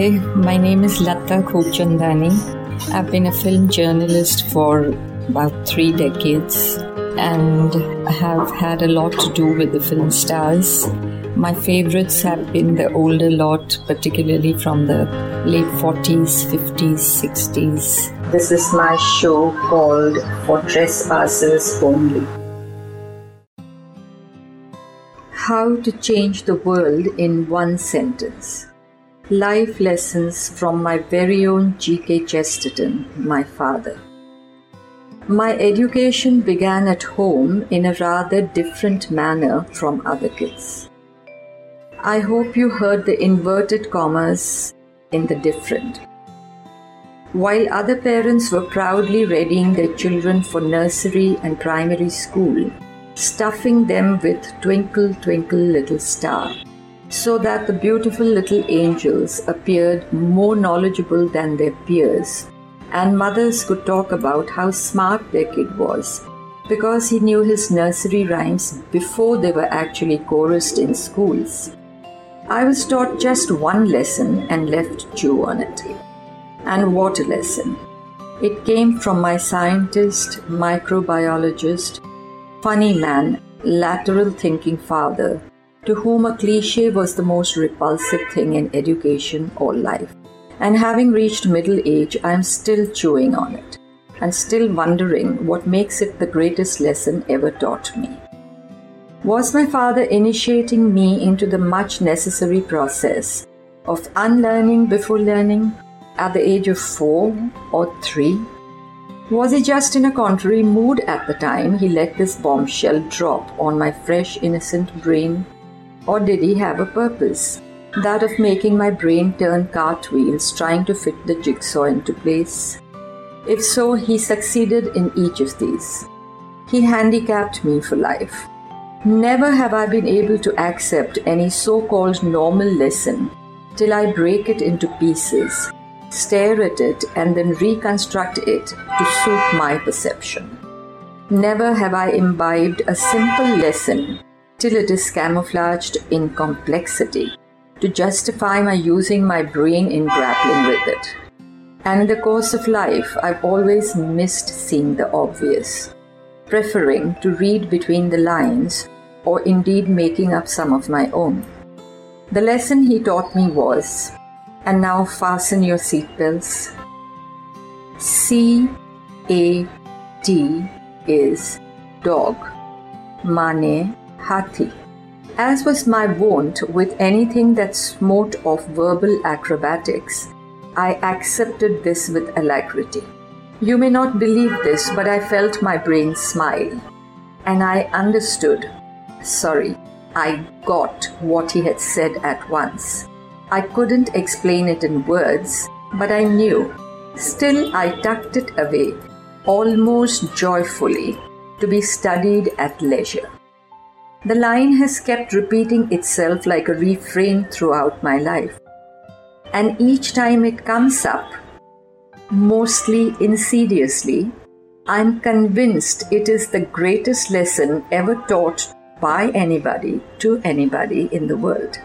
Hi, my name is Lata Khubchandani. I've been a film journalist for about three decades and have had a lot to do with the film stars. My favorites have been the older lot, particularly from the late 40s, 50s, 60s. This is my show called For Trespassers Only. How to change the world in one sentence. Life lessons from my very own G.K. Chesterton, my father. My education began at home in a rather different manner from other kids. I hope you heard the inverted commas in the different. While other parents were proudly readying their children for nursery and primary school, stuffing them with Twinkle, Twinkle, Little Star so that the beautiful little angels appeared more knowledgeable than their peers, and mothers could talk about how smart their kid was because he knew his nursery rhymes before they were actually chorused in schools. I was taught just one lesson and left chew on it. And what a lesson! It came from my scientist, microbiologist, funny man, lateral thinking father, to whom a cliche was the most repulsive thing in education or life. And having reached middle age, I am still chewing on it and still wondering what makes it the greatest lesson ever taught me. Was my father initiating me into the much necessary process of unlearning before learning at the age of four or three? Was he just in a contrary mood at the time he let this bombshell drop on my fresh, innocent brain? Or did he have a purpose? That of making my brain turn cartwheels trying to fit the jigsaw into place? If so, he succeeded in each of these. He handicapped me for life. Never have I been able to accept any so called normal lesson till I break it into pieces, stare at it, and then reconstruct it to suit my perception. Never have I imbibed a simple lesson till it is camouflaged in complexity to justify my using my brain in grappling with it. And in the course of life, I've always missed seeing the obvious, preferring to read between the lines or indeed making up some of my own. The lesson he taught me was, and now fasten your seatbelts. C A T is dog. Mane Hathi. As was my wont with anything that smote of verbal acrobatics, I accepted this with alacrity. You may not believe this, but I felt my brain smile. And I understood, sorry, I got what he had said at once. I couldn't explain it in words, but I knew. Still, I tucked it away, almost joyfully, to be studied at leisure. The line has kept repeating itself like a refrain throughout my life. And each time it comes up, mostly insidiously, I'm convinced it is the greatest lesson ever taught by anybody to anybody in the world.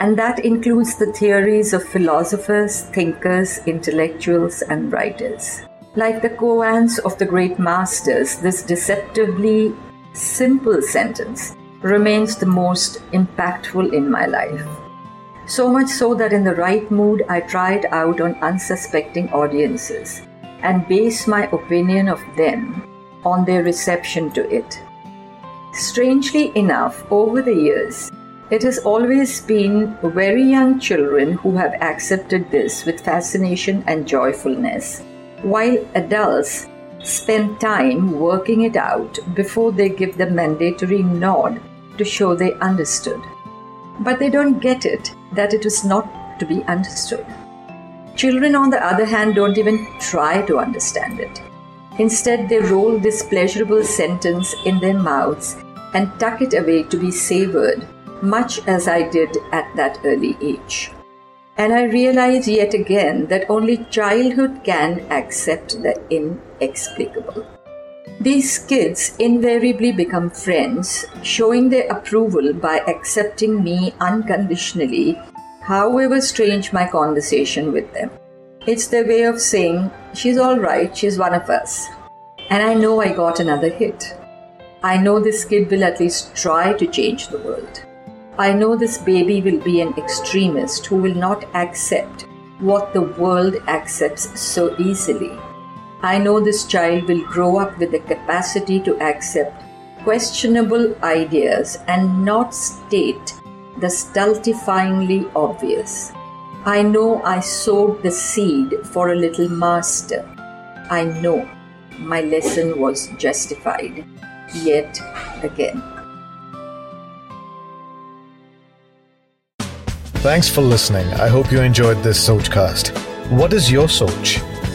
And that includes the theories of philosophers, thinkers, intellectuals, and writers. Like the koans of the great masters, this deceptively simple sentence remains the most impactful in my life. So much so that in the right mood, I try it out on unsuspecting audiences and base my opinion of them on their reception to it. Strangely enough, over the years, it has always been very young children who have accepted this with fascination and joyfulness, while adults spend time working it out before they give the mandatory nod to show they understood. But they don't get it that it was not to be understood. Children, on the other hand, don't even try to understand it. Instead, they roll this pleasurable sentence in their mouths and tuck it away to be savored, much as I did at that early age. And I realize yet again that only childhood can accept the inexplicable. These kids invariably become friends, showing their approval by accepting me unconditionally however strange my conversation with them. It's their way of saying, she's alright, she's one of us. And I know I got another hit. I know this kid will at least try to change the world. I know this baby will be an extremist who will not accept what the world accepts so easily. I know this child will grow up with the capacity to accept questionable ideas and not state the stultifyingly obvious. I know I sowed the seed for a little master. I know my lesson was justified yet again. Thanks for listening. I hope you enjoyed this Sochcast. What is your Soch?